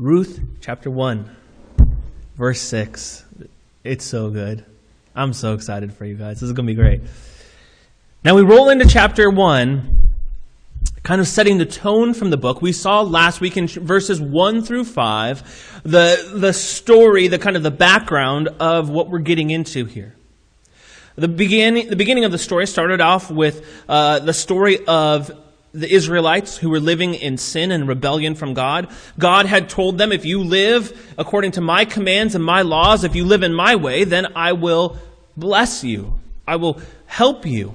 Ruth chapter 1, verse 6. It's so good. I'm so excited for you guys. This is going to be great. Now we roll into chapter 1, kind of setting the tone from the book. We saw last week in verses 1 through 5 the, the story, the kind of the background of what we're getting into here. The beginning, the beginning of the story started off with uh, the story of the Israelites who were living in sin and rebellion from God. God had told them, if you live according to my commands and my laws, if you live in my way, then I will bless you. I will help you.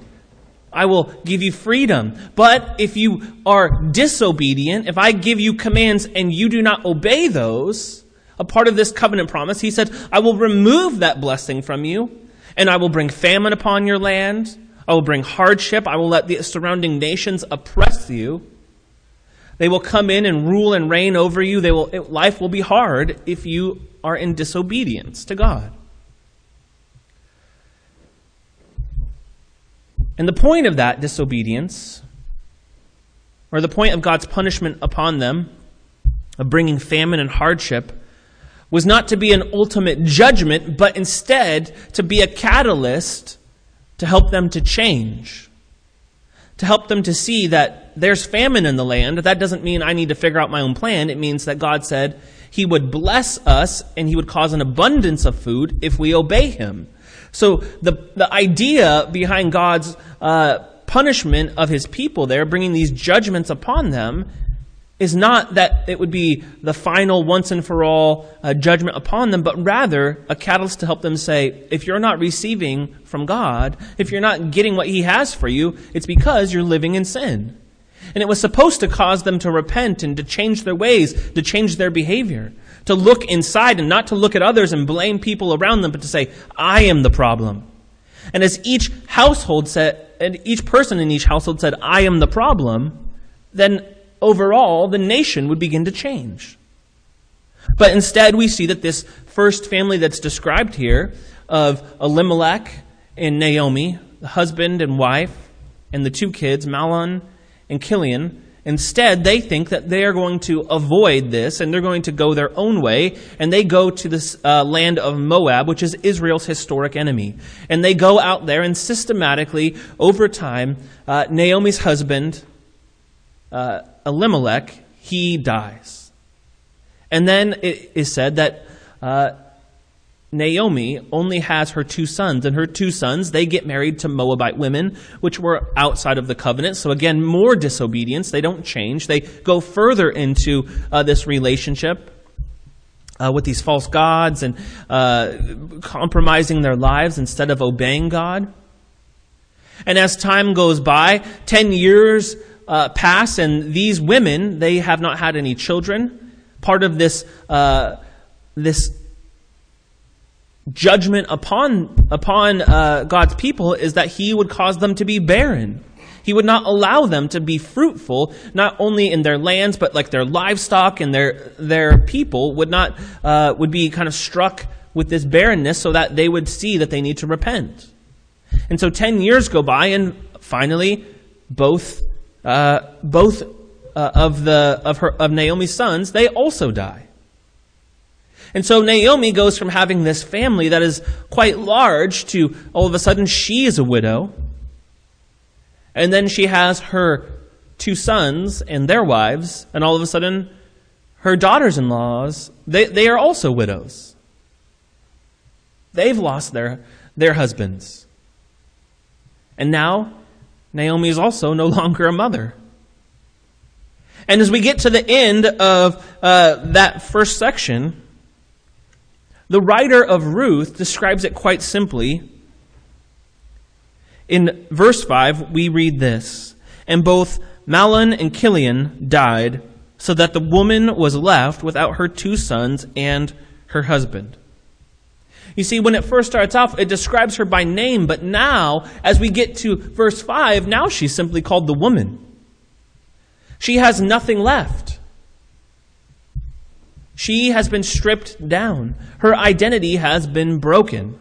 I will give you freedom. But if you are disobedient, if I give you commands and you do not obey those, a part of this covenant promise, he said, I will remove that blessing from you, and I will bring famine upon your land I will bring hardship. I will let the surrounding nations oppress you. They will come in and rule and reign over you. They will, life will be hard if you are in disobedience to God. And the point of that disobedience, or the point of God's punishment upon them, of bringing famine and hardship, was not to be an ultimate judgment, but instead to be a catalyst to help them to change, to help them to see that there's famine in the land. That doesn't mean I need to figure out my own plan. It means that God said He would bless us and He would cause an abundance of food if we obey Him. So the, the idea behind God's uh, punishment of His people there, bringing these judgments upon them, is not that it would be the final once and for all uh, judgment upon them, but rather a catalyst to help them say, if you're not receiving from God, if you're not getting what He has for you, it's because you're living in sin. And it was supposed to cause them to repent and to change their ways, to change their behavior, to look inside and not to look at others and blame people around them, but to say, I am the problem. And as each household said, and each person in each household said, I am the problem, then overall, the nation would begin to change. But instead, we see that this first family that's described here of Elimelech and Naomi, the husband and wife, and the two kids, Mahlon and Chilion, instead, they think that they are going to avoid this and they're going to go their own way, and they go to this uh, land of Moab, which is Israel's historic enemy. And they go out there and systematically, over time, uh, Naomi's husband, uh, Elimelech, he dies. And then it is said that uh, Naomi only has her two sons, and her two sons, they get married to Moabite women, which were outside of the covenant. So again, more disobedience. They don't change. They go further into uh, this relationship uh, with these false gods and uh, compromising their lives instead of obeying God. And as time goes by, 10 years uh, pass, and these women, they have not had any children. Part of this, uh, this judgment upon, upon uh, God's people is that He would cause them to be barren. He would not allow them to be fruitful, not only in their lands, but like their livestock and their, their people would not, uh, would be kind of struck with this barrenness so that they would see that they need to repent. And so 10 years go by, and finally, both uh, both uh, of the of her of Naomi's sons, they also die. And so Naomi goes from having this family that is quite large to all of a sudden she is a widow. And then she has her two sons and their wives, and all of a sudden her daughters in laws, they, they are also widows. They've lost their, their husbands. And now Naomi is also no longer a mother. And as we get to the end of uh, that first section, the writer of Ruth describes it quite simply. In verse 5, we read this And both Mahlon and Chilion died, so that the woman was left without her two sons and her husband. You see, when it first starts off, it describes her by name, but now, as we get to verse 5, now she's simply called the woman. She has nothing left. She has been stripped down. Her identity has been broken.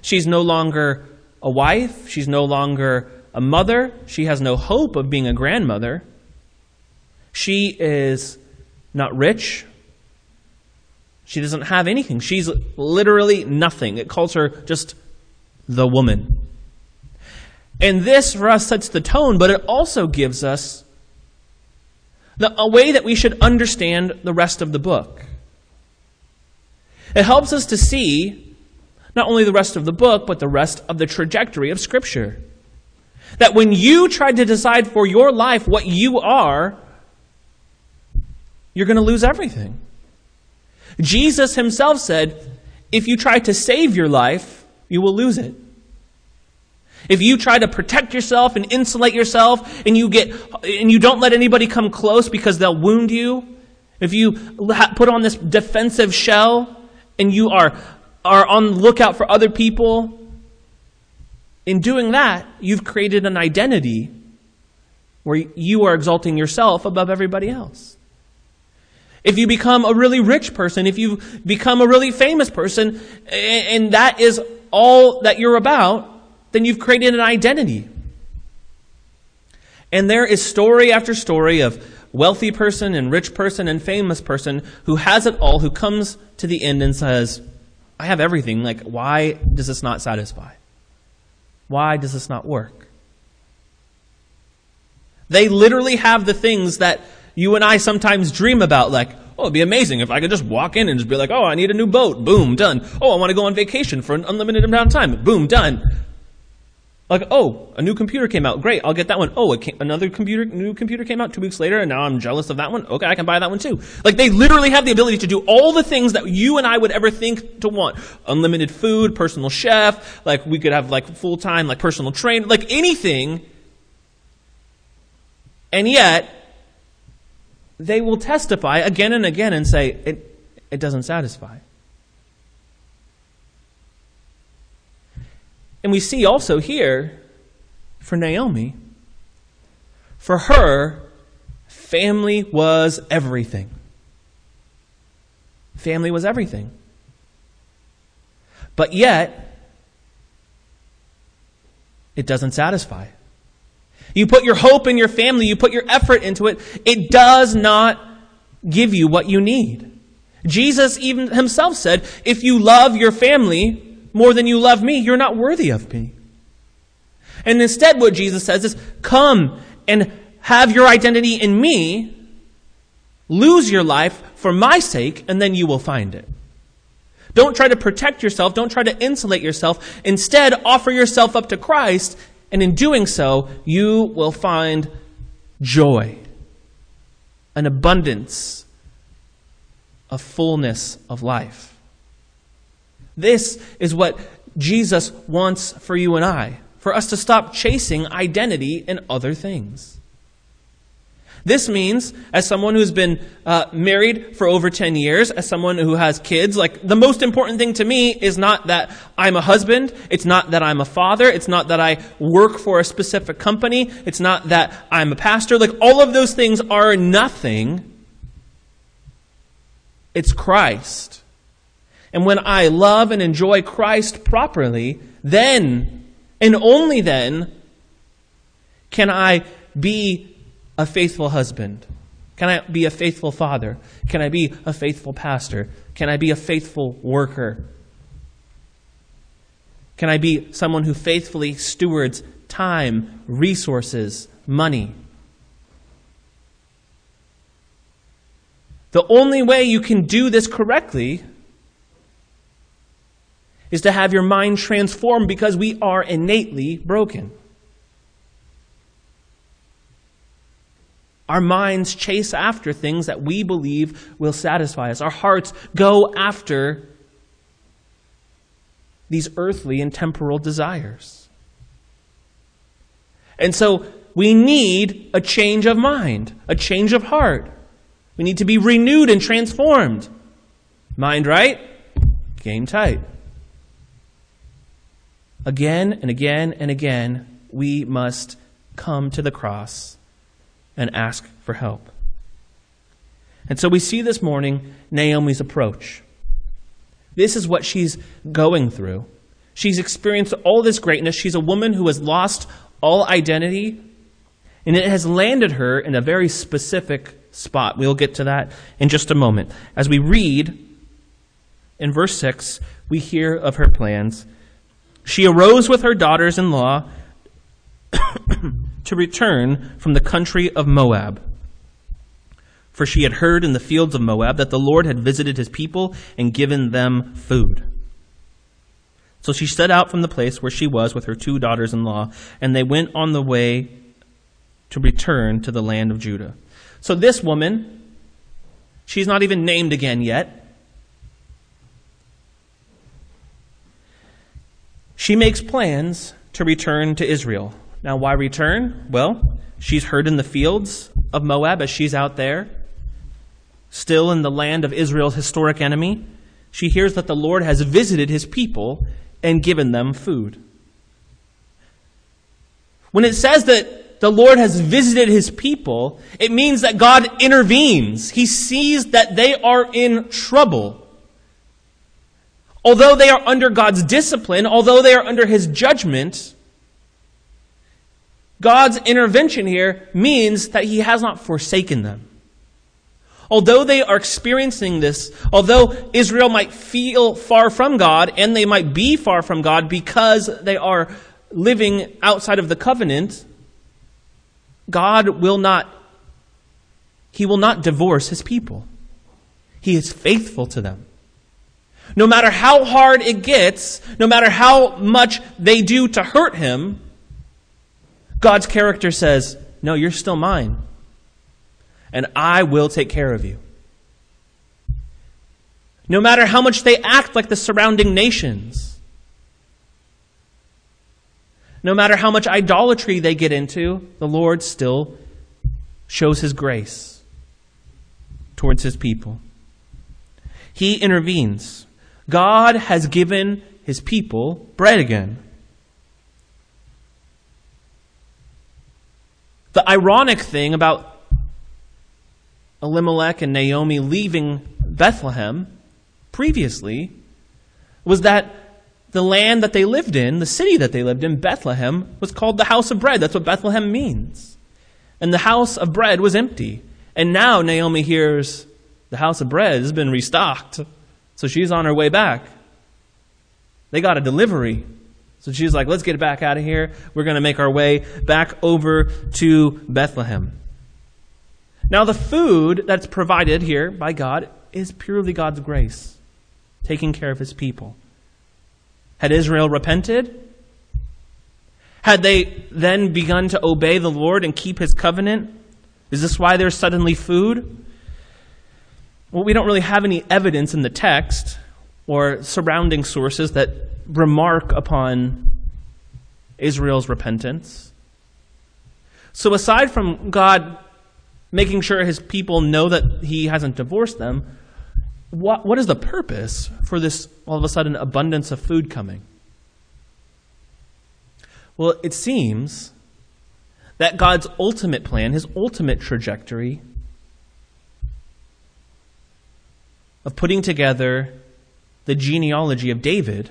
She's no longer a wife. She's no longer a mother. She has no hope of being a grandmother. She is not rich. She doesn't have anything. She's literally nothing. It calls her just the woman. And this for us sets the tone, but it also gives us the, a way that we should understand the rest of the book. It helps us to see not only the rest of the book, but the rest of the trajectory of Scripture. That when you try to decide for your life what you are, you're going to lose everything. Jesus himself said, if you try to save your life, you will lose it. If you try to protect yourself and insulate yourself and you get and you don't let anybody come close because they'll wound you, if you put on this defensive shell and you are are on lookout for other people, in doing that, you've created an identity where you are exalting yourself above everybody else. If you become a really rich person, if you become a really famous person, and that is all that you're about, then you've created an identity. And there is story after story of wealthy person and rich person and famous person who has it all, who comes to the end and says, I have everything. Like, why does this not satisfy? Why does this not work? They literally have the things that you and I sometimes dream about, like, oh, it'd be amazing if I could just walk in and just be like, oh, I need a new boat. Boom, done. Oh, I want to go on vacation for an unlimited amount of time. Boom, done. Like, oh, a new computer came out. Great, I'll get that one. Oh, came, another computer, new computer came out two weeks later, and now I'm jealous of that one. Okay, I can buy that one too. Like, they literally have the ability to do all the things that you and I would ever think to want. Unlimited food, personal chef, like, we could have, like, full time, like, personal trainer, like, anything. And yet, they will testify again and again and say, it, it doesn't satisfy. And we see also here for Naomi, for her, family was everything. Family was everything. But yet, it doesn't satisfy. You put your hope in your family, you put your effort into it, it does not give you what you need. Jesus even himself said, if you love your family more than you love me, you're not worthy of me. And instead, what Jesus says is, come and have your identity in me, lose your life for my sake, and then you will find it. Don't try to protect yourself. Don't try to insulate yourself. Instead, offer yourself up to Christ and in doing so, you will find joy, an abundance, a fullness of life. This is what Jesus wants for you and I, for us to stop chasing identity and other things. This means, as someone who's been uh, married for over 10 years, as someone who has kids, like the most important thing to me is not that I'm a husband, it's not that I'm a father, it's not that I work for a specific company, it's not that I'm a pastor. Like all of those things are nothing. It's Christ. And when I love and enjoy Christ properly, then, and only then, can I be a faithful husband? Can I be a faithful father? Can I be a faithful pastor? Can I be a faithful worker? Can I be someone who faithfully stewards time, resources, money? The only way you can do this correctly is to have your mind transformed because we are innately broken. Our minds chase after things that we believe will satisfy us. Our hearts go after these earthly and temporal desires. And so we need a change of mind, a change of heart. We need to be renewed and transformed. Mind right, game tight. Again and again and again, we must come to the cross and ask for help. And so we see this morning Naomi's approach. This is what she's going through. She's experienced all this greatness. She's a woman who has lost all identity, and it has landed her in a very specific spot. We'll get to that in just a moment. As we read in verse 6, we hear of her plans. She arose with her daughters in law to return from the country of Moab. For she had heard in the fields of Moab that the Lord had visited his people and given them food. So she set out from the place where she was with her two daughters in law, and they went on the way to return to the land of Judah. So this woman, she's not even named again yet. She makes plans to return to Israel. Now, why return? Well, she's heard in the fields of Moab as she's out there, still in the land of Israel's historic enemy. She hears that the Lord has visited his people and given them food. When it says that the Lord has visited his people, it means that God intervenes. He sees that they are in trouble. Although they are under God's discipline, although they are under his judgment, God's intervention here means that he has not forsaken them. Although they are experiencing this, although Israel might feel far from God and they might be far from God because they are living outside of the covenant, God will not, He will not divorce His people. He is faithful to them. No matter how hard it gets, no matter how much they do to hurt Him, God's character says, No, you're still mine and I will take care of you. No matter how much they act like the surrounding nations, no matter how much idolatry they get into, the Lord still shows his grace towards his people. He intervenes. God has given his people bread again. The ironic thing about Elimelech and Naomi leaving Bethlehem previously was that the land that they lived in, the city that they lived in, Bethlehem, was called the house of bread. That's what Bethlehem means. And the house of bread was empty. And now Naomi hears the house of bread has been restocked. So she's on her way back. They got a delivery. So she's like, let's get back out of here. We're going to make our way back over to Bethlehem. Now, the food that's provided here by God is purely God's grace, taking care of his people. Had Israel repented? Had they then begun to obey the Lord and keep his covenant? Is this why there's suddenly food? Well, we don't really have any evidence in the text or surrounding sources that remark upon Israel's repentance. So, aside from God making sure his people know that he hasn't divorced them, what, what is the purpose for this all of a sudden abundance of food coming? Well, it seems that God's ultimate plan, his ultimate trajectory of putting together the genealogy of David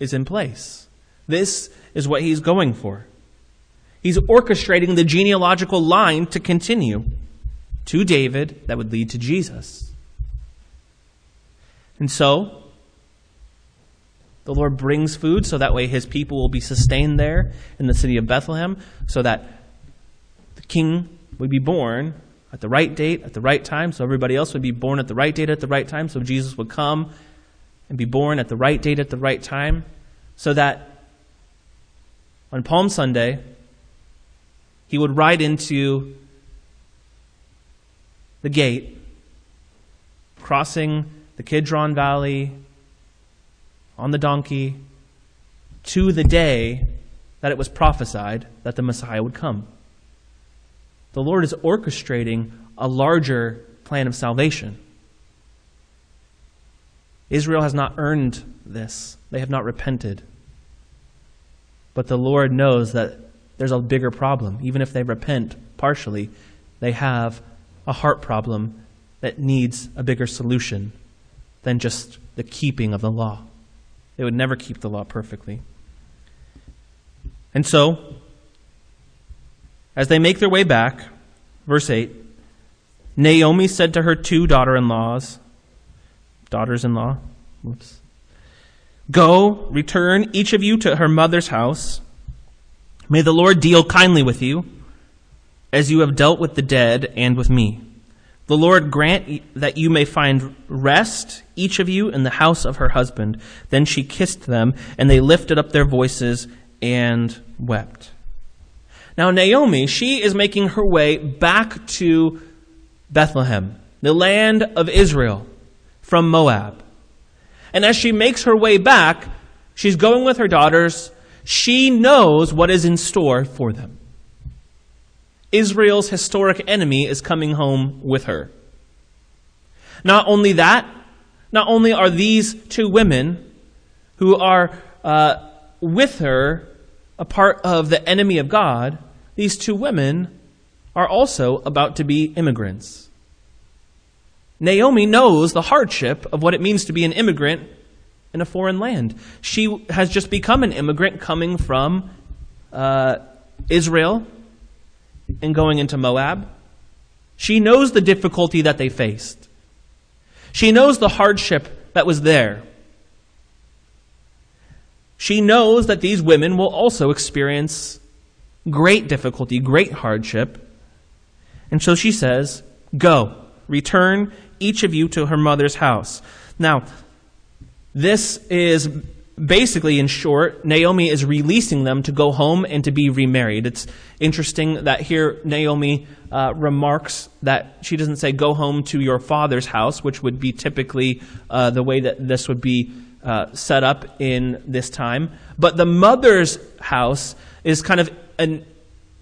is in place. This is what he's going for. He's orchestrating the genealogical line to continue to David that would lead to Jesus. And so, the Lord brings food so that way his people will be sustained there in the city of Bethlehem, so that the king would be born at the right date, at the right time, so everybody else would be born at the right date, at the right time, so Jesus would come and be born at the right date, at the right time, so that on Palm Sunday, he would ride into the gate, crossing the Kidron Valley on the donkey to the day that it was prophesied that the Messiah would come. The Lord is orchestrating a larger plan of salvation. Israel has not earned this, they have not repented. But the Lord knows that there's a bigger problem. Even if they repent partially, they have a heart problem that needs a bigger solution than just the keeping of the law. They would never keep the law perfectly. And so, as they make their way back, verse 8, Naomi said to her two daughter in laws, daughters in law. Whoops. Go, return each of you to her mother's house. May the Lord deal kindly with you, as you have dealt with the dead and with me. The Lord grant that you may find rest, each of you, in the house of her husband. Then she kissed them, and they lifted up their voices and wept. Now, Naomi, she is making her way back to Bethlehem, the land of Israel, from Moab. And as she makes her way back, she's going with her daughters. She knows what is in store for them. Israel's historic enemy is coming home with her. Not only that, not only are these two women who are uh, with her a part of the enemy of God, these two women are also about to be immigrants. Naomi knows the hardship of what it means to be an immigrant in a foreign land. She has just become an immigrant coming from uh, Israel and going into Moab. She knows the difficulty that they faced. She knows the hardship that was there. She knows that these women will also experience great difficulty, great hardship. And so she says, Go, return each of you to her mother's house. Now, this is basically, in short, Naomi is releasing them to go home and to be remarried. It's interesting that here Naomi uh, remarks that she doesn't say, Go home to your father's house, which would be typically uh, the way that this would be uh, set up in this time. But the mother's house is kind of an,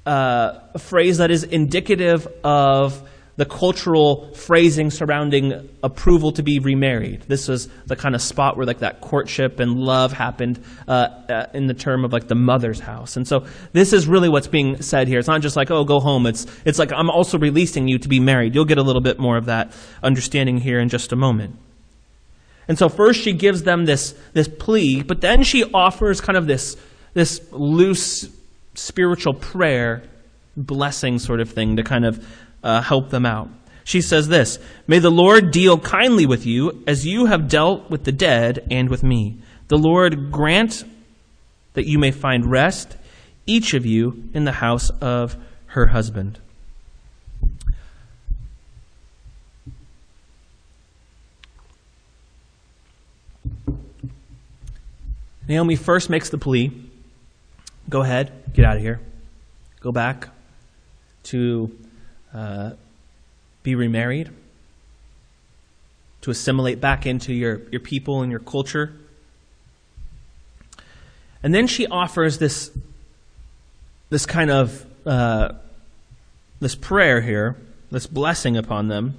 uh, a phrase that is indicative of the cultural phrasing surrounding approval to be remarried. This was the kind of spot where like that courtship and love happened uh, uh, in the term of like the mother's house. And so this is really what's being said here. It's not just like oh go home. It's it's like I'm also releasing you to be married. You'll get a little bit more of that understanding here in just a moment. And so first she gives them this this plea, but then she offers kind of this this loose spiritual prayer blessing sort of thing to kind of uh, help them out. She says this May the Lord deal kindly with you as you have dealt with the dead and with me. The Lord grant that you may find rest, each of you, in the house of her husband. Naomi first makes the plea go ahead, get out of here, go back to uh, be remarried, to assimilate back into your, your people and your culture. And then she offers this, this kind of uh, this prayer here, this blessing upon them.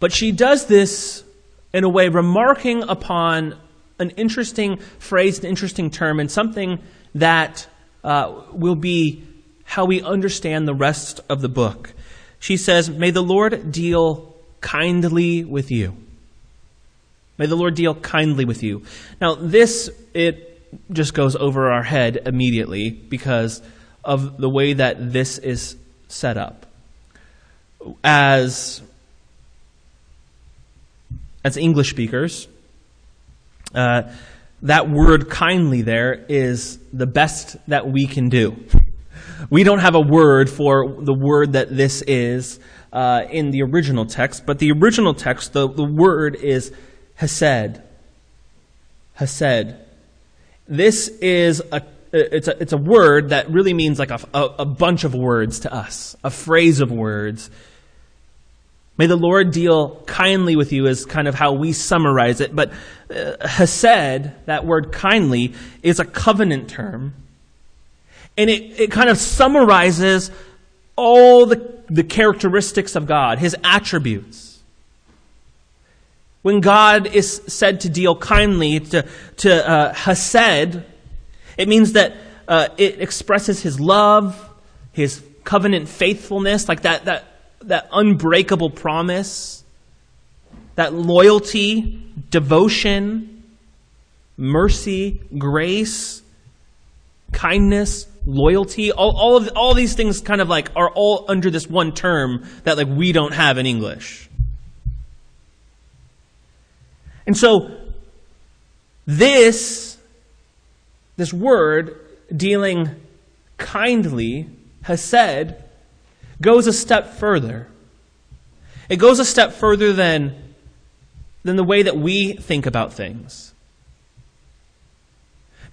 But she does this in a way remarking upon an interesting phrase, an interesting term, and something that uh, will be how we understand the rest of the book. She says, May the Lord deal kindly with you. May the Lord deal kindly with you. Now, this, it just goes over our head immediately because of the way that this is set up. As, as English speakers, uh, that word kindly there is the best that we can do. We don't have a word for the word that this is uh, in the original text, but the original text, the, the word is hesed. Hesed. This is a it's a, it's a word that really means like a, a, a bunch of words to us, a phrase of words. May the Lord deal kindly with you, is kind of how we summarize it. But uh, hesed, that word kindly, is a covenant term and it, it kind of summarizes all the, the characteristics of God, his attributes. When God is said to deal kindly, to, to uh, Hesed, it means that uh, it expresses his love, his covenant faithfulness, like that, that, that unbreakable promise, that loyalty, devotion, mercy, grace, kindness, loyalty, all, all of all these things kind of like are all under this one term that like we don't have in English. And so, this, this word, dealing kindly, hesed, goes a step further. It goes a step further than, than the way that we think about things.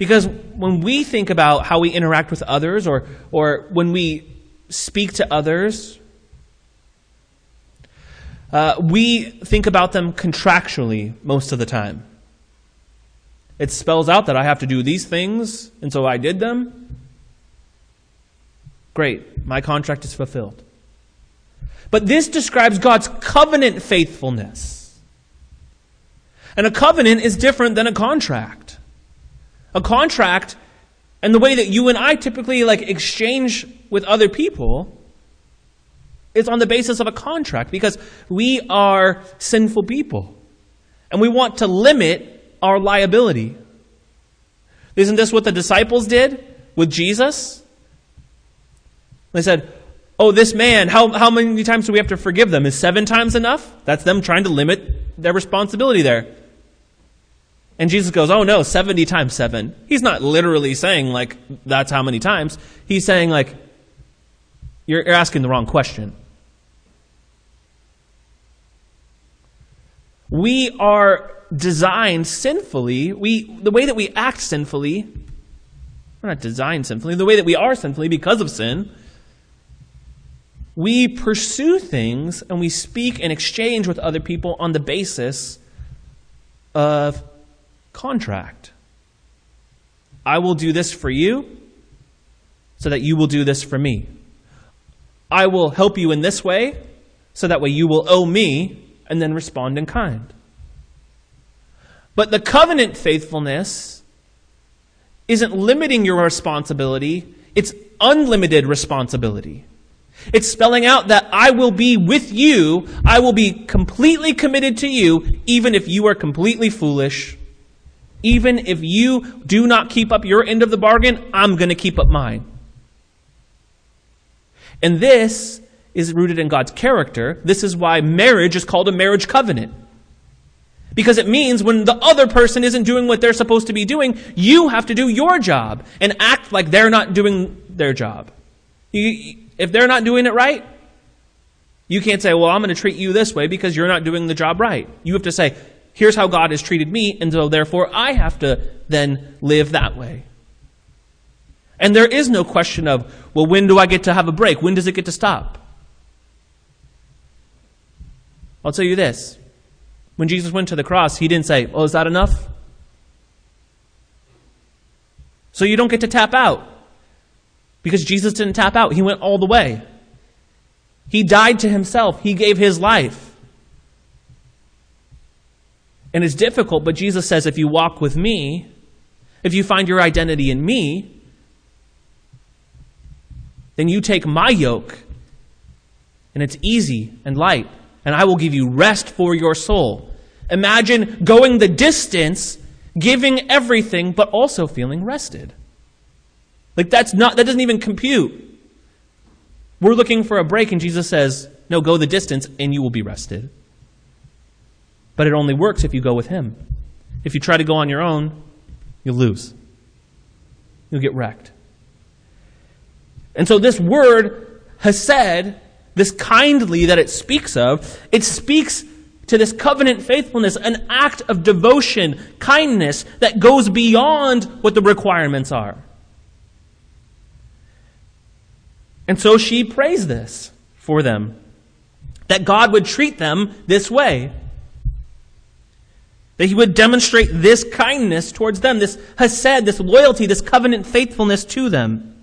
Because when we think about how we interact with others or, or when we speak to others, uh, we think about them contractually most of the time. It spells out that I have to do these things, and so I did them. Great, my contract is fulfilled. But this describes God's covenant faithfulness. And a covenant is different than a contract. A contract and the way that you and I typically like exchange with other people is on the basis of a contract because we are sinful people. And we want to limit our liability. Isn't this what the disciples did with Jesus? They said, Oh, this man, how, how many times do we have to forgive them? Is seven times enough? That's them trying to limit their responsibility there. And Jesus goes, Oh no, 70 times seven. He's not literally saying, like, that's how many times. He's saying, like, you're, you're asking the wrong question. We are designed sinfully. We, the way that we act sinfully, we're not designed sinfully, the way that we are sinfully because of sin, we pursue things and we speak and exchange with other people on the basis of contract. I will do this for you so that you will do this for me. I will help you in this way so that way you will owe me and then respond in kind. But the covenant faithfulness isn't limiting your responsibility, it's unlimited responsibility. It's spelling out that I will be with you, I will be completely committed to you, even if you are completely foolish even if you do not keep up your end of the bargain, I'm going to keep up mine. And this is rooted in God's character. This is why marriage is called a marriage covenant. Because it means when the other person isn't doing what they're supposed to be doing, you have to do your job and act like they're not doing their job. You, if they're not doing it right, you can't say, well, I'm going to treat you this way because you're not doing the job right. You have to say, here's how God has treated me, and so therefore I have to then live that way. And there is no question of, well, when do I get to have a break? When does it get to stop? I'll tell you this. When Jesus went to the cross, he didn't say, Oh, is that enough? So you don't get to tap out. Because Jesus didn't tap out, he went all the way. He died to himself, he gave his life. And it's difficult, but Jesus says if you walk with me, if you find your identity in me, then you take my yoke, and it's easy and light, and I will give you rest for your soul. Imagine going the distance, giving everything, but also feeling rested. Like that's not that doesn't even compute. We're looking for a break, and Jesus says, No, go the distance, and you will be rested. But it only works if you go with Him. If you try to go on your own, you'll lose. You'll get wrecked. And so, this word, hesed, this kindly that it speaks of, it speaks to this covenant faithfulness, an act of devotion, kindness that goes beyond what the requirements are. And so she prays this for them that God would treat them this way. That he would demonstrate this kindness towards them, this hesed, this loyalty, this covenant faithfulness to them.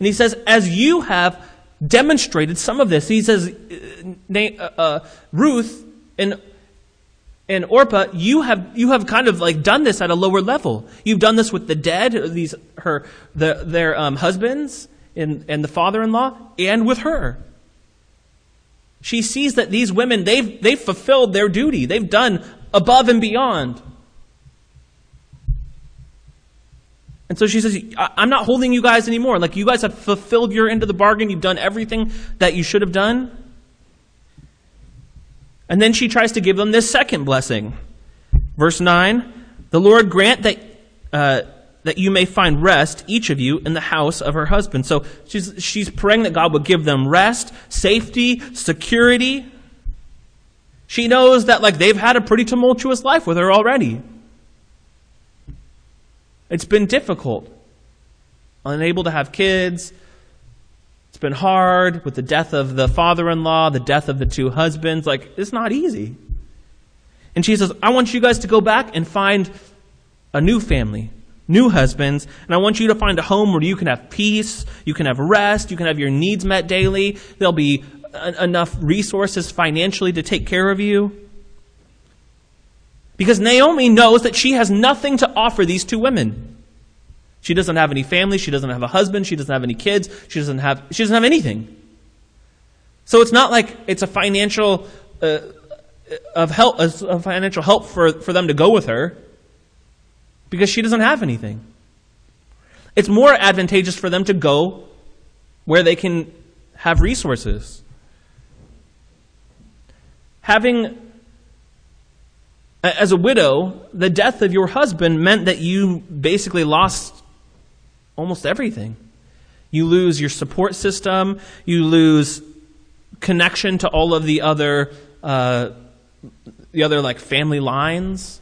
And he says, as you have demonstrated some of this, he says, uh, uh, uh, Ruth and and Orpah, you have you have kind of like done this at a lower level. You've done this with the dead, these her the, their um, husbands and and the father-in-law, and with her. She sees that these women, they've, they've fulfilled their duty. They've done above and beyond. And so she says, I'm not holding you guys anymore. Like, you guys have fulfilled your end of the bargain. You've done everything that you should have done. And then she tries to give them this second blessing. Verse 9 The Lord grant that, uh, that you may find rest, each of you, in the house of her husband. So she's, she's praying that God would give them rest, safety, security. She knows that like they've had a pretty tumultuous life with her already. It's been difficult. Unable to have kids. It's been hard with the death of the father in law, the death of the two husbands. Like, it's not easy. And she says, I want you guys to go back and find a new family, new husbands, and I want you to find a home where you can have peace, you can have rest, you can have your needs met daily. There'll be enough resources financially to take care of you. Because Naomi knows that she has nothing to offer these two women. She doesn't have any family, she doesn't have a husband, she doesn't have any kids, she doesn't have she doesn't have anything. So it's not like it's a financial uh, of help a financial help for, for them to go with her because she doesn't have anything. It's more advantageous for them to go where they can have resources. Having as a widow, the death of your husband meant that you basically lost almost everything. You lose your support system, you lose connection to all of the other uh, the other like family lines.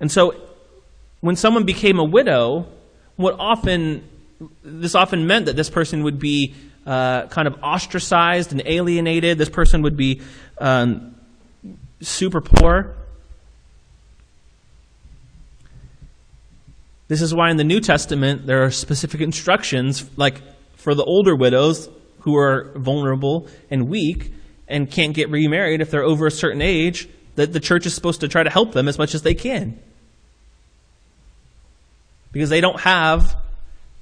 And so when someone became a widow, what often this often meant that this person would be uh, kind of ostracized and alienated. This person would be um, super poor. This is why in the New Testament there are specific instructions, like for the older widows who are vulnerable and weak and can't get remarried if they're over a certain age, that the church is supposed to try to help them as much as they can. Because they don't have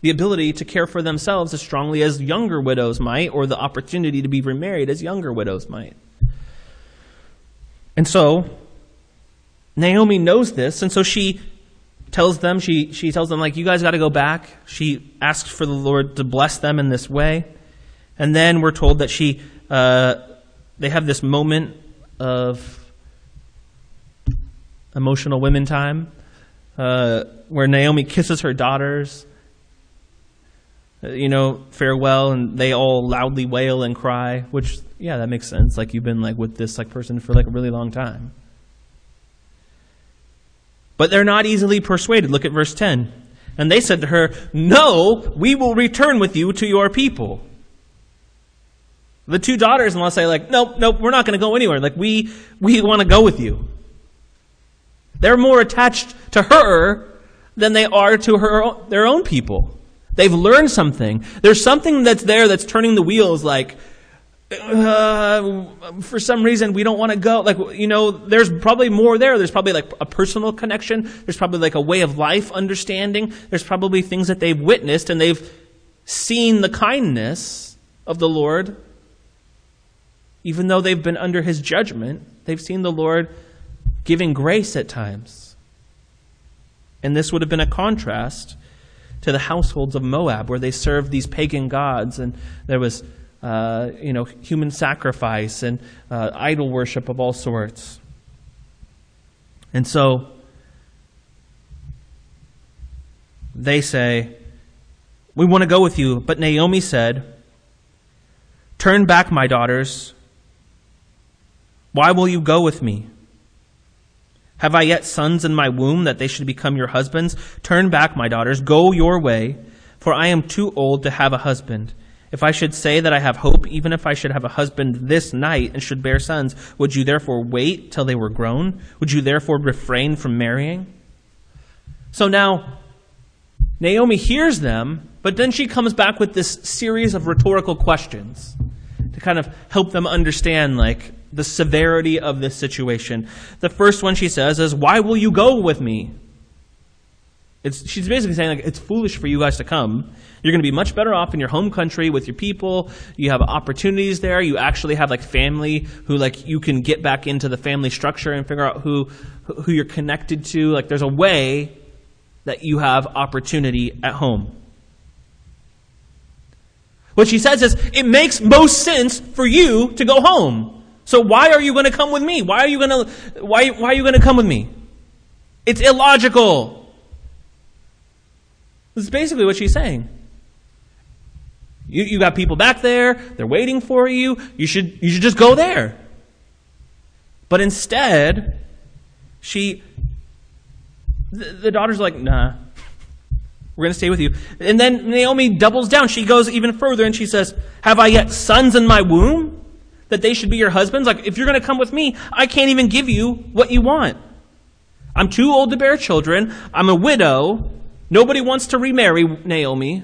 the ability to care for themselves as strongly as younger widows might, or the opportunity to be remarried as younger widows might. And so, Naomi knows this, and so she tells them, she, she tells them, like, you guys got to go back. She asks for the Lord to bless them in this way. And then we're told that she, uh, they have this moment of emotional women time uh, where Naomi kisses her daughters, uh, you know, farewell, and they all loudly wail and cry, which, yeah, that makes sense. Like, you've been, like, with this, like, person for, like, a really long time. But they're not easily persuaded. Look at verse 10. And they said to her, No, we will return with you to your people. The two daughters in law say, like, nope, nope, we're not going to go anywhere. Like, we, we want to go with you. They're more attached to her than they are to her, their own people. They've learned something. There's something that's there that's turning the wheels like, uh, for some reason we don't want to go. Like, you know, there's probably more there. There's probably like a personal connection. There's probably like a way of life understanding. There's probably things that they've witnessed and they've seen the kindness of the Lord. Even though they've been under his judgment, they've seen the Lord giving grace at times. And this would have been a contrast to the households of Moab, where they served these pagan gods, and there was uh, you know, human sacrifice and uh, idol worship of all sorts. And so they say, We want to go with you. But Naomi said, Turn back, my daughters. Why will you go with me? Have I yet sons in my womb that they should become your husbands? Turn back, my daughters. Go your way, for I am too old to have a husband. If I should say that I have hope, even if I should have a husband this night and should bear sons, would you therefore wait till they were grown? Would you therefore refrain from marrying? So now, Naomi hears them, but then she comes back with this series of rhetorical questions to kind of help them understand, like, the severity of this situation. The first one she says is, Why will you go with me? It's, she's basically saying, like, it's foolish for you guys to come. You're going to be much better off in your home country with your people. You have opportunities there. You actually have like family who like you can get back into the family structure and figure out who who you're connected to. Like there's a way that you have opportunity at home. What she says is, it makes most sense for you to go home. So why are you going to come with me? Why are you going to, why, why are you going to come with me? It's illogical. This is basically what she's saying. You, you got people back there, they're waiting for you, you should, you should just go there. But instead, she, the, the daughter's like, nah, we're going to stay with you. And then Naomi doubles down. She goes even further and she says, Have I yet sons in my womb that they should be your husbands? Like, if you're going to come with me, I can't even give you what you want. I'm too old to bear children. I'm a widow. Nobody wants to remarry Naomi.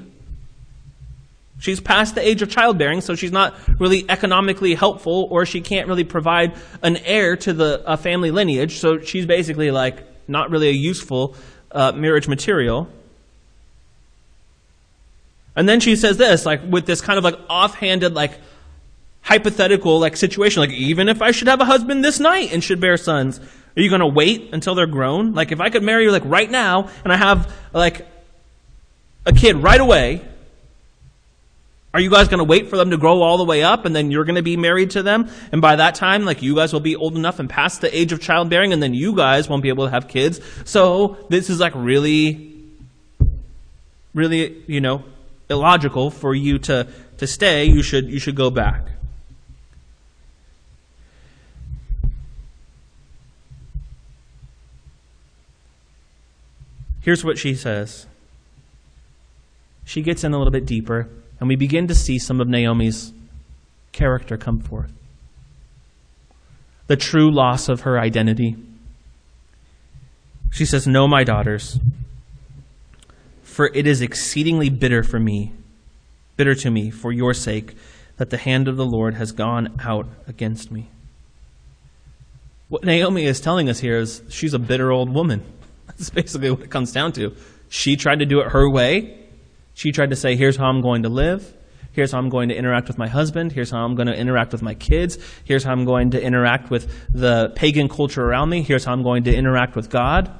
She's past the age of childbearing, so she's not really economically helpful, or she can't really provide an heir to the family lineage. So she's basically like not really a useful uh, marriage material. And then she says this, like with this kind of like offhanded, like hypothetical like situation, like even if I should have a husband this night and should bear sons, are you going to wait until they're grown? Like if I could marry you like right now and I have like a kid right away, are you guys going to wait for them to grow all the way up and then you're going to be married to them? And by that time, like you guys will be old enough and past the age of childbearing and then you guys won't be able to have kids. So this is like really, really, you know, illogical for you to, to stay. You should, you should go back. Here's what she says. She gets in a little bit deeper, and we begin to see some of Naomi's character come forth. The true loss of her identity. She says, No, my daughters, for it is exceedingly bitter for me, bitter to me, for your sake, that the hand of the Lord has gone out against me. What Naomi is telling us here is she's a bitter old woman. That's basically what it comes down to. She tried to do it her way. She tried to say, here's how I'm going to live. Here's how I'm going to interact with my husband. Here's how I'm going to interact with my kids. Here's how I'm going to interact with the pagan culture around me. Here's how I'm going to interact with God.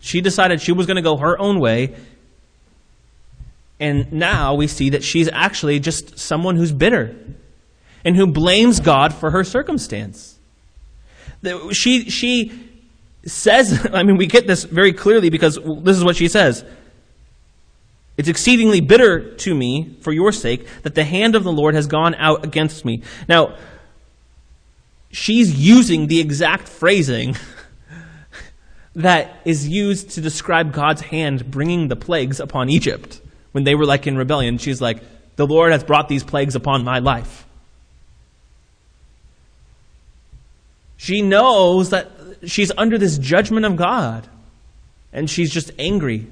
She decided she was going to go her own way. And now we see that she's actually just someone who's bitter and who blames God for her circumstance. She, she says, I mean, we get this very clearly because this is what she says. It's exceedingly bitter to me for your sake that the hand of the Lord has gone out against me. Now, she's using the exact phrasing that is used to describe God's hand bringing the plagues upon Egypt when they were like in rebellion. She's like, the Lord has brought these plagues upon my life. She knows that she's under this judgment of God. And she's just angry.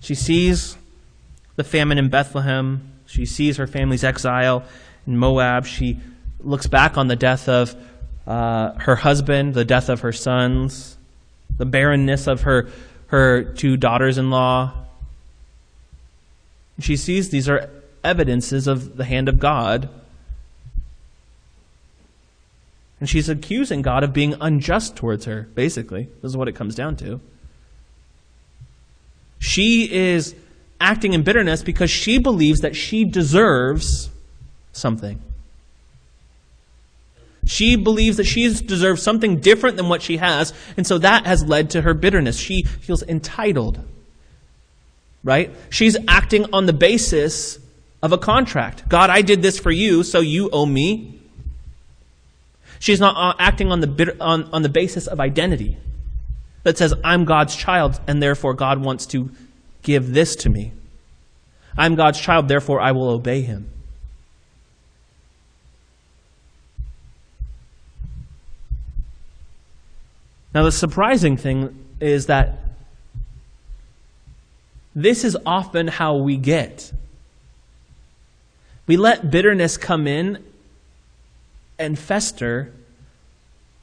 She sees the famine in Bethlehem. She sees her family's exile in Moab. She looks back on the death of uh, her husband, the death of her sons, the barrenness of her, her two daughters in law. She sees these are evidences of the hand of God. And she's accusing God of being unjust towards her, basically. This is what it comes down to. She is acting in bitterness because she believes that she deserves something. She believes that she deserves something different than what she has, and so that has led to her bitterness. She feels entitled. Right? She's acting on the basis of a contract. God, I did this for you, so you owe me. She's not uh, acting on the, on, on the basis of identity that says, I'm God's child, and therefore God wants to give this to me. I'm God's child, therefore I will obey him. Now, the surprising thing is that this is often how we get we let bitterness come in and fester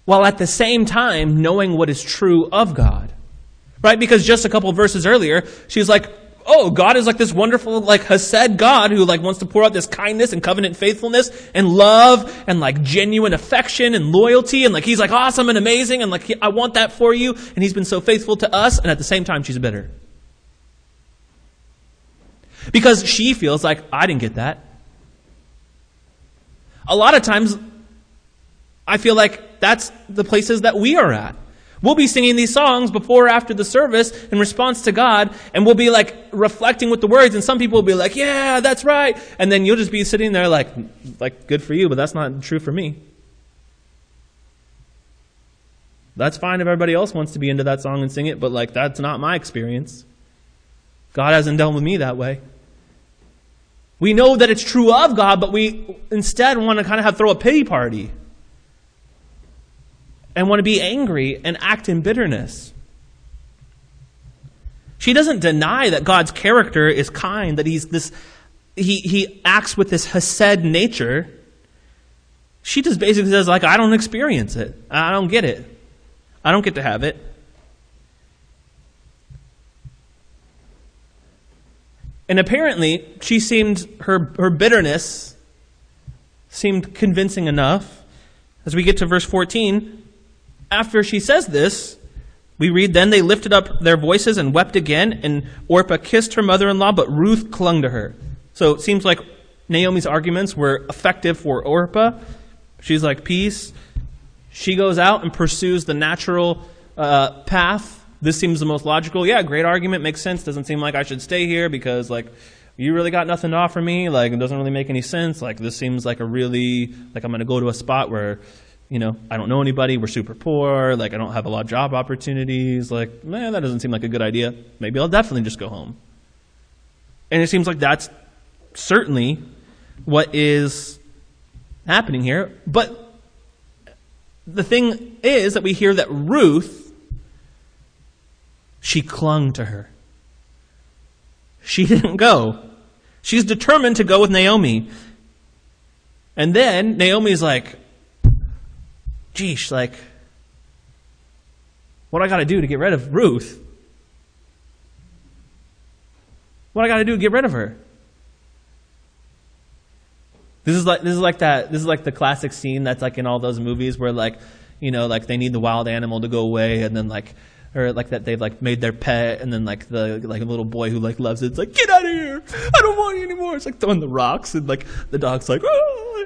while at the same time knowing what is true of God. Right? Because just a couple verses earlier, she's like, oh, God is like this wonderful, like, Hesed God who like wants to pour out this kindness and covenant faithfulness and love and like genuine affection and loyalty and like he's like awesome and amazing and like I want that for you and he's been so faithful to us and at the same time she's bitter. because she feels like, I didn't get that. A lot of times, I feel like that's the places that we are at. We'll be singing these songs before or after the service in response to God, and we'll be like reflecting with the words, and some people will be like, yeah, that's right. And then you'll just be sitting there like, like, good for you, but that's not true for me. That's fine if everybody else wants to be into that song and sing it, but like, that's not my experience. God hasn't dealt with me that way. We know that it's true of God, but we instead want to kind of throw a pity party and want to be angry and act in bitterness. She doesn't deny that God's character is kind, that he's this he he acts with this hesed nature. She just basically says like I don't experience it. I don't get it. I don't get to have it. And apparently, she seemed her her bitterness seemed convincing enough. As we get to verse 14, after she says this, we read, Then they lifted up their voices and wept again, and Orpah kissed her mother in law, but Ruth clung to her. So it seems like Naomi's arguments were effective for Orpah. She's like, Peace. She goes out and pursues the natural uh, path. This seems the most logical. Yeah, great argument, makes sense. Doesn't seem like I should stay here because, like, you really got nothing to offer me. Like, it doesn't really make any sense. Like, this seems like a really, like, I'm going to go to a spot where you know, I don't know anybody, we're super poor, like I don't have a lot of job opportunities, like, man, that doesn't seem like a good idea. Maybe I'll definitely just go home. And it seems like that's certainly what is happening here. But the thing is that we hear that Ruth, she clung to her. She didn't go. She's determined to go with Naomi. And then Naomi's like, geesh, like, what I got to do to get rid of Ruth? What I got to do to get rid of her? This is like this is like that. This is like the classic scene that's like in all those movies where like, you know, like they need the wild animal to go away, and then like, or like that they've like made their pet, and then like the like a little boy who like loves it, it's like get out of here! I don't want you anymore. It's like throwing the rocks, and like the dog's like, oh,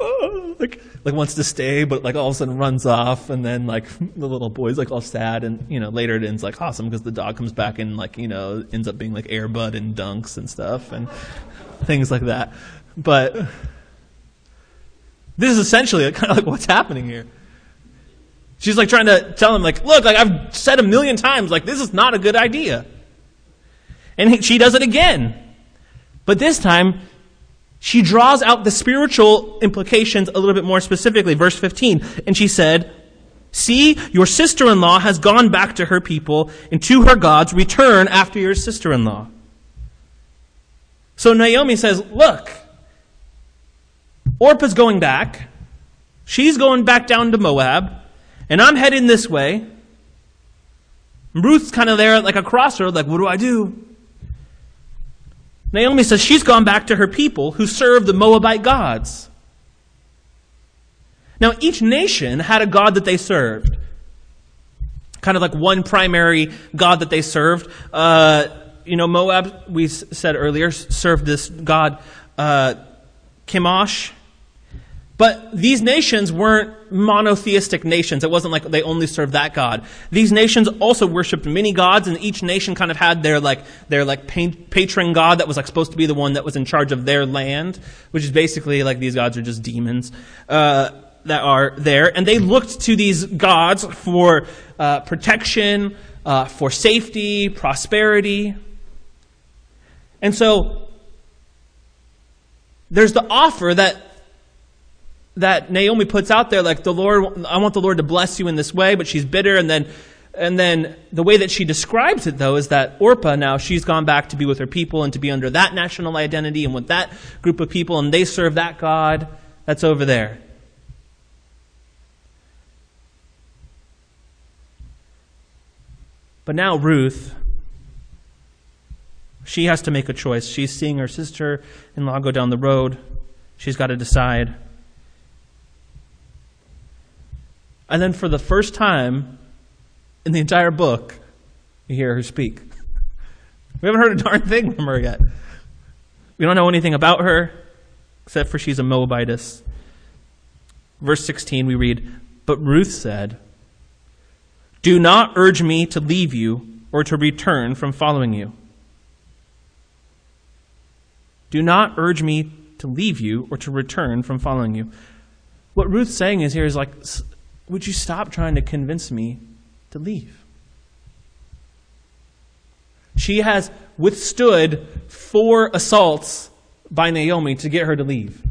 oh, like like wants to stay, but like all of a sudden runs off, and then like the little boy's like all sad, and you know later it ends like awesome because the dog comes back and like you know ends up being like Air Bud and dunks and stuff and things like that. But this is essentially kind of like what's happening here. She's like trying to tell him like, look, like I've said a million times, like this is not a good idea. And he, she does it again. But this time, she draws out the spiritual implications a little bit more specifically. Verse 15. And she said, See, your sister in law has gone back to her people and to her gods. Return after your sister in law. So Naomi says, Look, Orpah's going back. She's going back down to Moab. And I'm heading this way. Ruth's kind of there like a crossroad, like, what do I do? Naomi says she's gone back to her people who serve the Moabite gods. Now, each nation had a god that they served. Kind of like one primary god that they served. Uh, you know, Moab, we said earlier, served this god, uh, Chemosh. But these nations weren't monotheistic nations. It wasn't like they only served that God. These nations also worshipped many gods, and each nation kind of had their like their like patron god that was like supposed to be the one that was in charge of their land, which is basically like these gods are just demons uh, that are there, and they looked to these gods for uh, protection, uh, for safety, prosperity, and so there's the offer that that Naomi puts out there, like the Lord, I want the Lord to bless you in this way, but she's bitter. And then, and then the way that she describes it, though, is that Orpah now she's gone back to be with her people and to be under that national identity and with that group of people, and they serve that God that's over there. But now Ruth, she has to make a choice. She's seeing her sister in law go down the road. She's got to decide. And then for the first time in the entire book, you hear her speak. We haven't heard a darn thing from her yet. We don't know anything about her, except for she's a Moabitess. Verse 16, we read, But Ruth said, Do not urge me to leave you or to return from following you. Do not urge me to leave you or to return from following you. What Ruth's saying is here is like, would you stop trying to convince me to leave? She has withstood four assaults by Naomi to get her to leave.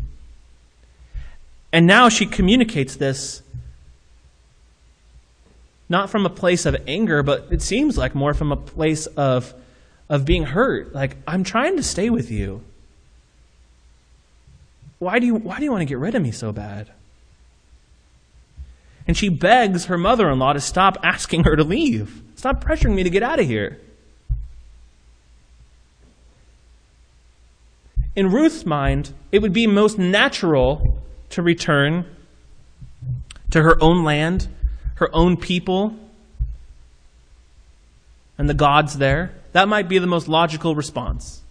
And now she communicates this not from a place of anger, but it seems like more from a place of, of being hurt. Like, I'm trying to stay with you. Why do you, why do you want to get rid of me so bad? And she begs her mother in law to stop asking her to leave. Stop pressuring me to get out of here. In Ruth's mind, it would be most natural to return to her own land, her own people, and the gods there. That might be the most logical response.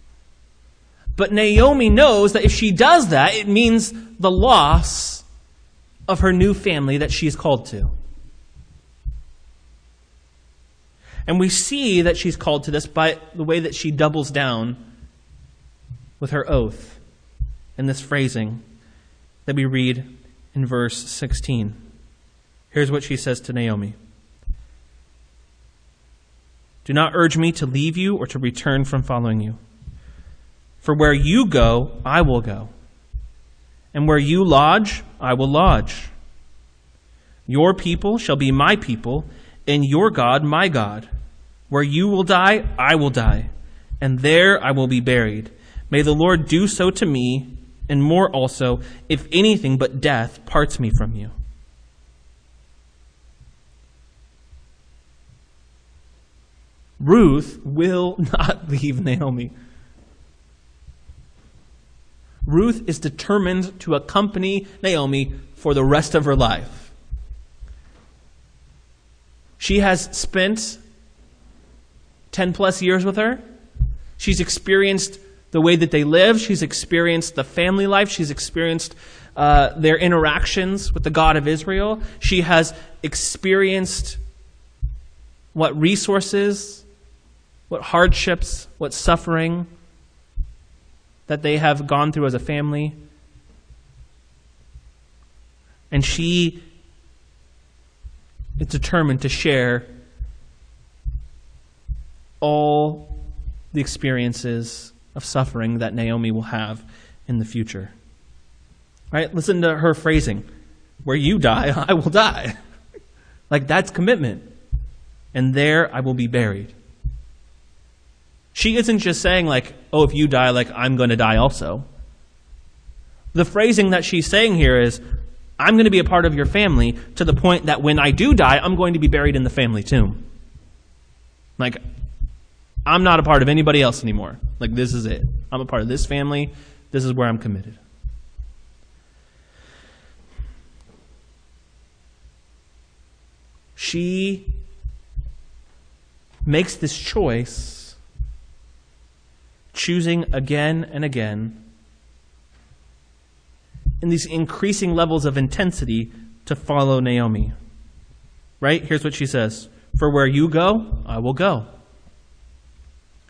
But Naomi knows that if she does that, it means the loss of her new family that she is called to. And we see that she's called to this by the way that she doubles down with her oath in this phrasing that we read in verse 16. Here's what she says to Naomi Do not urge me to leave you or to return from following you. For where you go, I will go. And where you lodge, I will lodge. Your people shall be my people, and your God my God. Where you will die, I will die, and there I will be buried. May the Lord do so to me, and more also, if anything but death parts me from you. Ruth will not leave Naomi. Ruth is determined to accompany Naomi for the rest of her life. She has spent 10 plus years with her. She's experienced the way that they live. She's experienced the family life. She's experienced uh, their interactions with the God of Israel. She has experienced what resources, what hardships, what suffering that they have gone through as a family. And she is determined to share all the experiences of suffering that Naomi will have in the future. Right? Listen to her phrasing. Where you die, I will die. like that's commitment. And there I will be buried. She isn't just saying like, oh, if you die, like I'm going to die also. The phrasing that she's saying here is, I'm going to be a part of your family to the point that when I do die, I'm going to be buried in the family tomb. Like, I'm not a part of anybody else anymore. Like, this is it. I'm a part of this family. This is where I'm committed. She makes this choice, choosing again and again in these increasing levels of intensity to follow Naomi. Right? Here's what she says For where you go, I will go.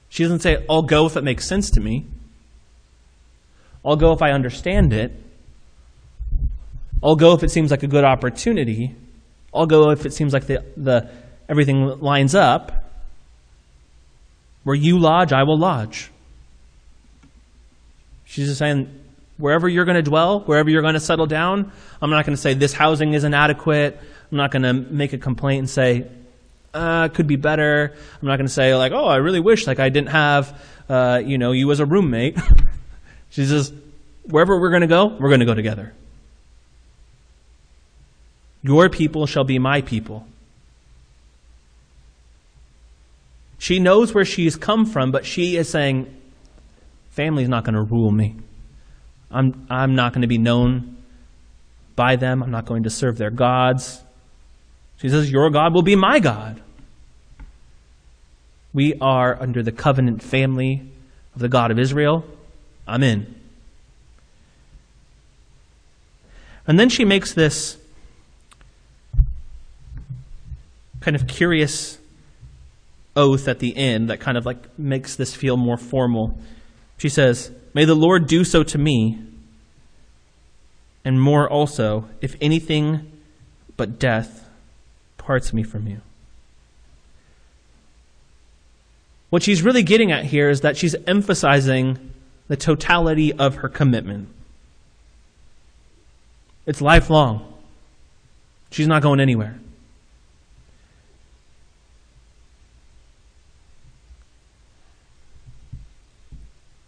She doesn't say, I'll go if it makes sense to me. I'll go if I understand it. I'll go if it seems like a good opportunity. I'll go if it seems like the, the, everything lines up. Where you lodge, I will lodge. She's just saying, wherever you're going to dwell, wherever you're going to settle down, I'm not going to say this housing is inadequate. I'm not going to make a complaint and say, uh, could be better. I'm not going to say like, oh, I really wish like I didn't have, uh, you know, you as a roommate. she says, wherever we're going to go, we're going to go together. Your people shall be my people. She knows where she's come from, but she is saying, family is not going to rule me. I'm, I'm not going to be known by them. I'm not going to serve their gods. She says, Your God will be my God. We are under the covenant family of the God of Israel. I'm in. And then she makes this kind of curious oath at the end that kind of like makes this feel more formal. She says, May the Lord do so to me, and more also, if anything but death parts me from you. What she's really getting at here is that she's emphasizing the totality of her commitment. It's lifelong. She's not going anywhere.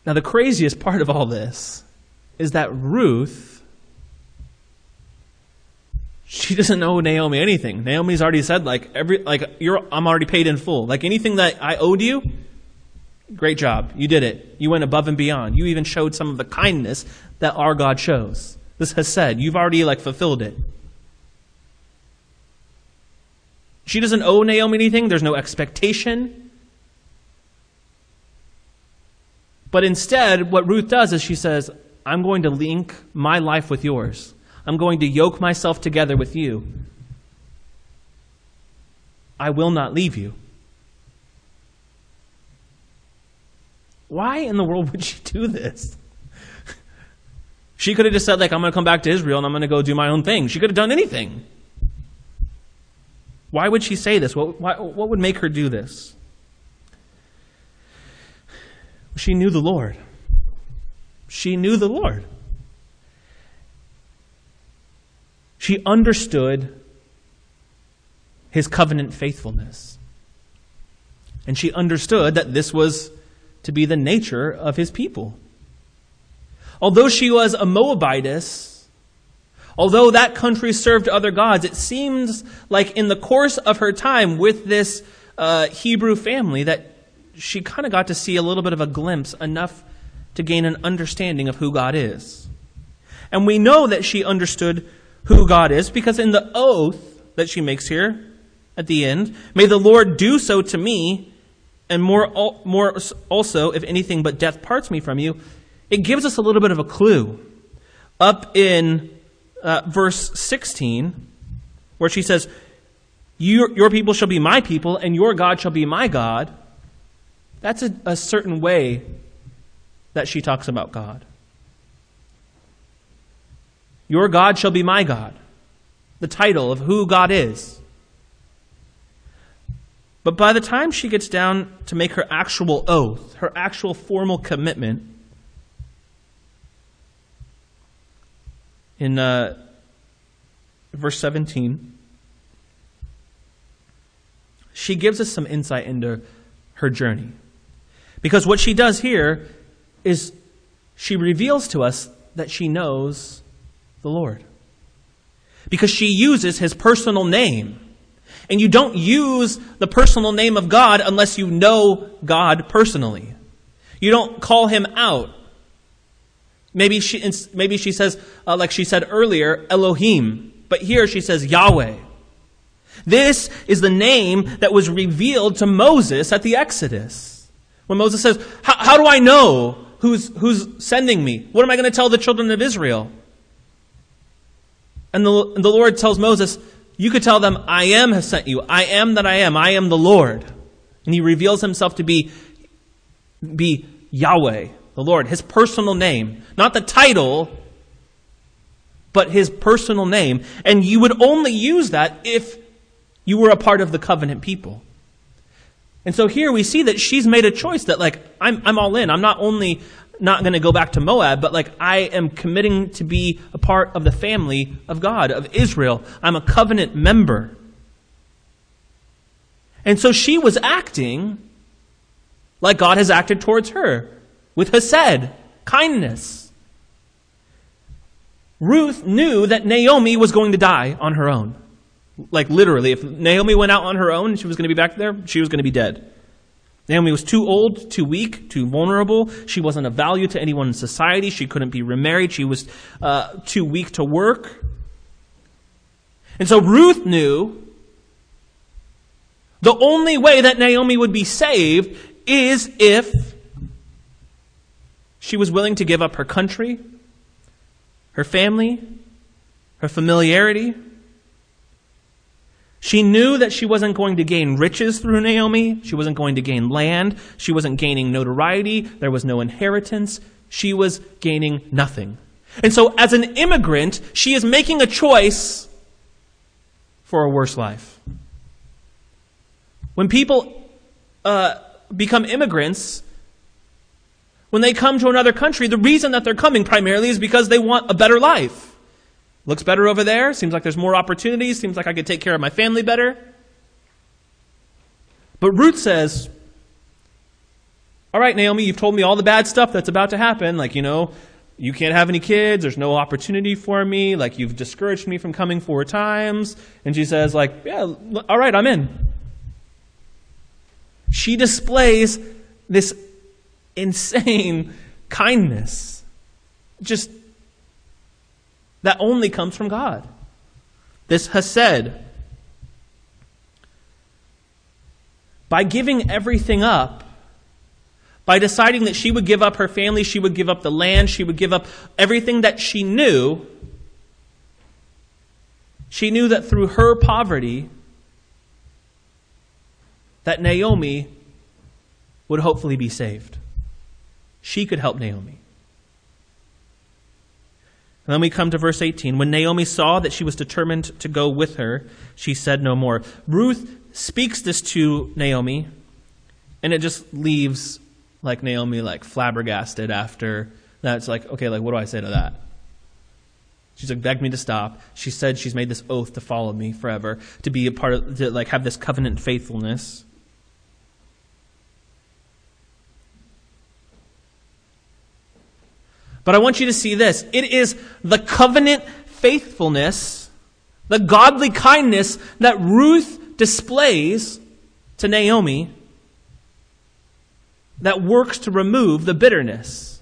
Now, the craziest part of all this is that Ruth, she doesn't owe Naomi anything. Naomi's already said, like, every, like, you're, I'm already paid in full. Like, anything that I owed you, great job. You did it. You went above and beyond. You even showed some of the kindness that our God shows. This hesed, you've already, like, fulfilled it. She doesn't owe Naomi anything. There's no expectation. But instead, what Ruth does is she says, I'm going to link my life with yours. I'm going to yoke myself together with you. I will not leave you. Why in the world would she do this? she could have just said, like, I'm going to come back to Israel and I'm going to go do my own thing. She could have done anything. Why would she say this? What, why, what would make her do this? She knew the Lord. She knew the Lord. She understood his covenant faithfulness. And she understood that this was to be the nature of his people. Although she was a Moabitess, although that country served other gods, it seems like in the course of her time with this uh, Hebrew family that she kind of got to see a little bit of a glimpse, enough to gain an understanding of who God is. And we know that she understood who God is because in the oath that she makes here at the end, may the Lord do so to me, and more, more also, if anything but death parts me from you, it gives us a little bit of a clue. Up in uh, verse 16, where she says, your, your people shall be my people, and your God shall be my God. That's a, a certain way that she talks about God. Your God shall be my God. The title of who God is. But by the time she gets down to make her actual oath, her actual formal commitment, in uh, verse 17, she gives us some insight into her journey. Because what she does here is she reveals to us that she knows the Lord. Because she uses his personal name. And you don't use the personal name of God unless you know God personally. You don't call him out. Maybe she, maybe she says, uh, like she said earlier, Elohim. But here she says Yahweh. This is the name that was revealed to Moses at the Exodus. When Moses says, How do I know who's, who's sending me? What am I going to tell the children of Israel? And the, and the Lord tells Moses, You could tell them, I am has sent you. I am that I am. I am the Lord. And he reveals himself to be, be Yahweh, the Lord, his personal name. Not the title, but his personal name. And you would only use that if you were a part of the covenant people. And so here we see that she's made a choice that, like, I'm, I'm all in. I'm not only not going to go back to Moab, but, like, I am committing to be a part of the family of God, of Israel. I'm a covenant member. And so she was acting like God has acted towards her with Hesed, kindness. Ruth knew that Naomi was going to die on her own. Like literally, if Naomi went out on her own and she was going to be back there, she was going to be dead. Naomi was too old, too weak, too vulnerable. She wasn't of value to anyone in society. She couldn't be remarried. She was uh, too weak to work. And so Ruth knew the only way that Naomi would be saved is if She was willing to give up her country, her family, her familiarity. She knew that she wasn't going to gain riches through Naomi. She wasn't going to gain land. She wasn't gaining notoriety. There was no inheritance. She was gaining nothing. And so, as an immigrant, she is making a choice for a worse life. When people uh, become immigrants, when they come to another country, the reason that they're coming primarily is because they want a better life. Looks better over there. Seems like there's more opportunities. Seems like I could take care of my family better. But Ruth says, All right, Naomi, you've told me all the bad stuff that's about to happen. Like, you know, you can't have any kids. There's no opportunity for me. Like, you've discouraged me from coming four times. And she says, like, yeah, all right, I'm in. She displays this insane kindness. Just that only comes from God. This Hesed. By giving everything up, by deciding that she would give up her family, she would give up the land, she would give up everything that she knew, she knew that through her poverty, that Naomi would hopefully be saved. She could help Naomi. And then we come to verse 18. When Naomi saw that she was determined to go with her, she said no more. Ruth speaks this to Naomi, and it just leaves like Naomi like flabbergasted after that's like, okay, like what do I say to that? She's like begged me to stop. She said she's made this oath to follow me forever, to be a part of to like have this covenant faithfulness. But I want you to see this. It is the covenant faithfulness, the godly kindness that Ruth displays to Naomi that works to remove the bitterness.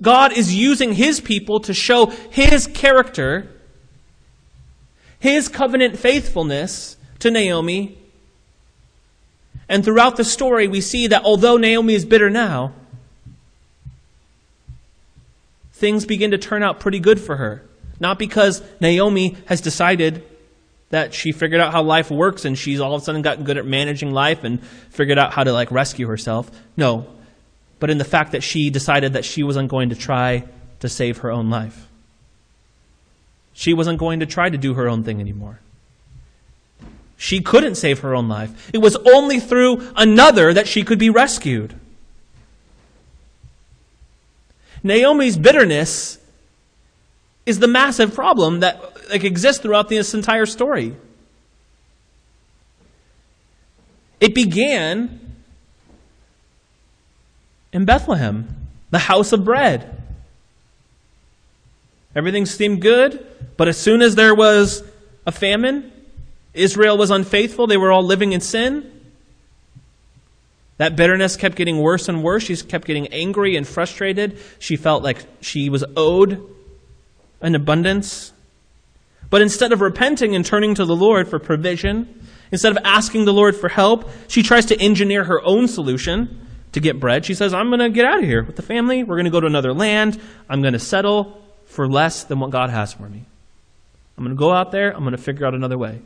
God is using his people to show his character, his covenant faithfulness to Naomi and throughout the story, we see that although Naomi is bitter now, things begin to turn out pretty good for her. Not because Naomi has decided that she figured out how life works and she's all of a sudden gotten good at managing life and figured out how to like rescue herself. No. But in the fact that she decided that she wasn't going to try to save her own life. She wasn't going to try to do her own thing anymore. She couldn't save her own life. It was only through another that she could be rescued. Naomi's bitterness is the massive problem that like, exists throughout this entire story. It began in Bethlehem, the house of bread. Everything seemed good, but as soon as there was a famine, Israel was unfaithful. They were all living in sin. That bitterness kept getting worse and worse. She kept getting angry and frustrated. She felt like she was owed an abundance. But instead of repenting and turning to the Lord for provision, instead of asking the Lord for help, she tries to engineer her own solution to get bread. She says, I'm going to get out of here with the family. We're going to go to another land. I'm going to settle for less than what God has for me. I'm going to go out there. I'm going to figure out another way.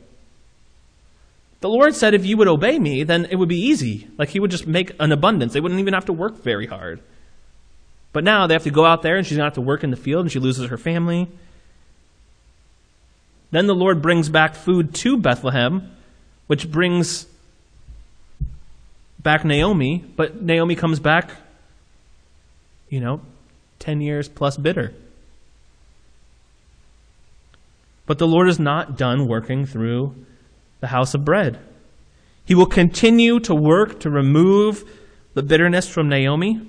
The Lord said if you would obey me, then it would be easy. Like he would just make an abundance. They wouldn't even have to work very hard. But now they have to go out there and she's going to have to work in the field and she loses her family. Then the Lord brings back food to Bethlehem, which brings back Naomi, but Naomi comes back, you know, 10 years plus bitter. But the Lord is not done working through the house of bread. He will continue to work to remove the bitterness from Naomi.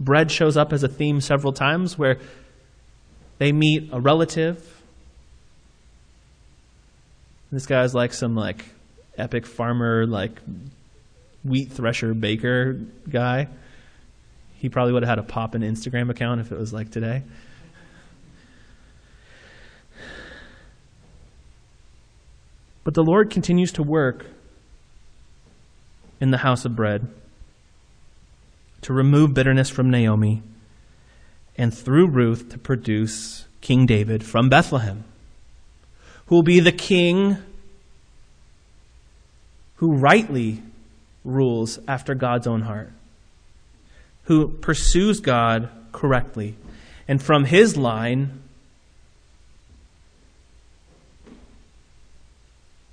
Bread shows up as a theme several times where they meet a relative. This guy's like some like epic farmer, like wheat thresher baker guy. He probably would have had a pop in Instagram account if it was like today. But the Lord continues to work in the house of bread to remove bitterness from Naomi and through Ruth to produce King David from Bethlehem, who will be the king who rightly rules after God's own heart, who pursues God correctly. And from his line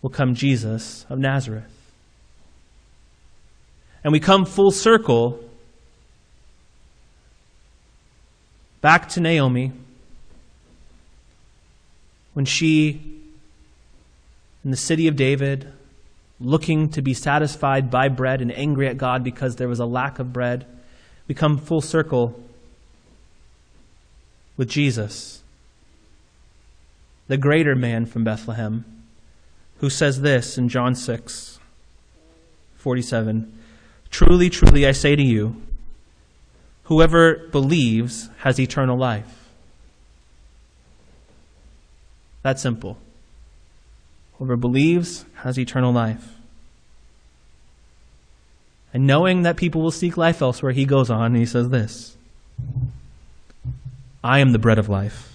will come Jesus of Nazareth. And we come full circle back to Naomi when she, in the city of David, looking to be satisfied by bread and angry at God because there was a lack of bread, we come full circle with Jesus, the greater man from Bethlehem, who says this in John 6 47 Truly, truly, I say to you, Whoever believes has eternal life. That simple. Whoever believes has eternal life. And knowing that people will seek life elsewhere, he goes on and he says this I am the bread of life.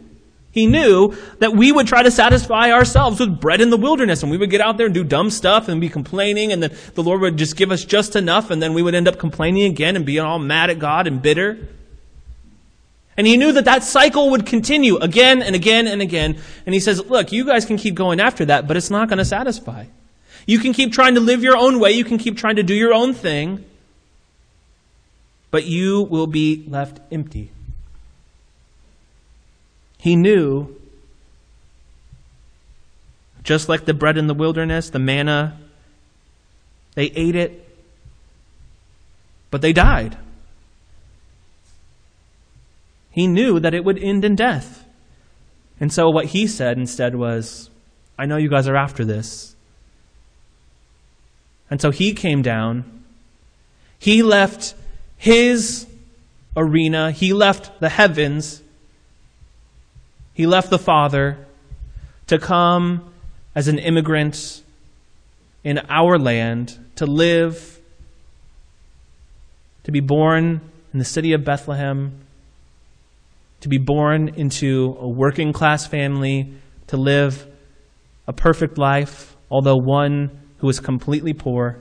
he knew that we would try to satisfy ourselves with bread in the wilderness, and we would get out there and do dumb stuff and be complaining, and then the Lord would just give us just enough, and then we would end up complaining again and being all mad at God and bitter. And he knew that that cycle would continue again and again and again. And he says, look, you guys can keep going after that, but it's not going to satisfy. You can keep trying to live your own way. You can keep trying to do your own thing. But you will be left empty. He knew, just like the bread in the wilderness, the manna, they ate it, but they died. He knew that it would end in death. And so what he said instead was, I know you guys are after this. And so he came down. He left his arena. He left the heavens. He left the Father to come as an immigrant in our land, to live, to be born in the city of Bethlehem, to be born into a working class family, to live a perfect life, although one who was completely poor,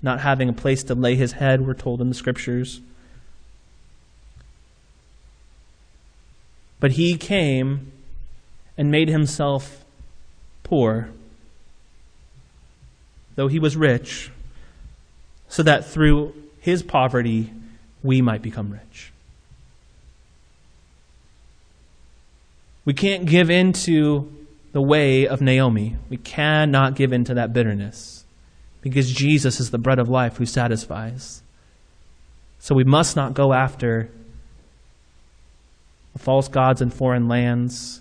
not having a place to lay his head, we're told in the scriptures. But he came and made himself poor, though he was rich, so that through his poverty we might become rich. We can't give in to the way of Naomi. We cannot give in to that bitterness because Jesus is the bread of life who satisfies. So we must not go after false gods in foreign lands.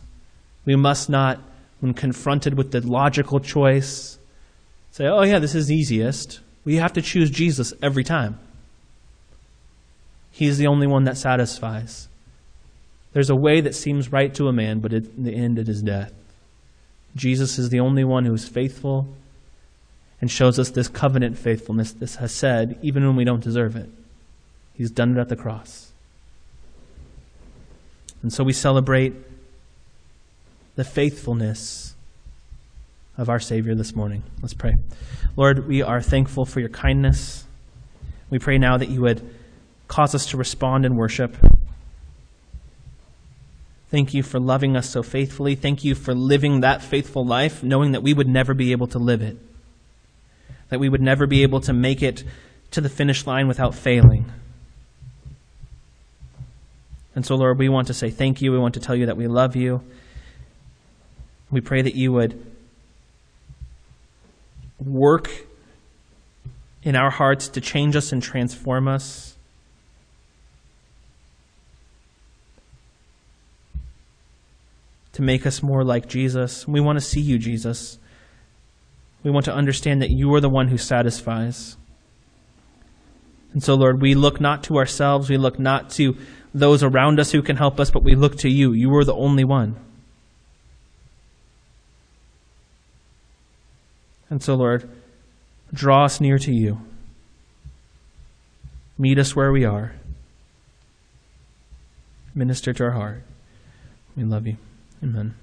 We must not, when confronted with the logical choice, say, oh, yeah, this is easiest. We have to choose Jesus every time. He's the only one that satisfies. There's a way that seems right to a man, but in the end it is death. Jesus is the only one who is faithful and shows us this covenant faithfulness, this hesed, even when we don't deserve it. He's done it at the cross. And so we celebrate the faithfulness of our Savior this morning. Let's pray. Lord, we are thankful for your kindness. We pray now that you would cause us to respond in worship. Thank you for loving us so faithfully. Thank you for living that faithful life, knowing that we would never be able to live it, that we would never be able to make it to the finish line without failing. And so, Lord, we want to say thank you. We want to tell you that we love you. We pray that you would work in our hearts to change us and transform us. To make us more like Jesus. We want to see you, Jesus. We want to understand that you are the one who satisfies. And so, Lord, we look not to ourselves, we look not to those around us who can help us, but we look to you. You are the only one. And so, Lord, draw us near to you. Meet us where we are. Minister to our heart. We love you. Amen.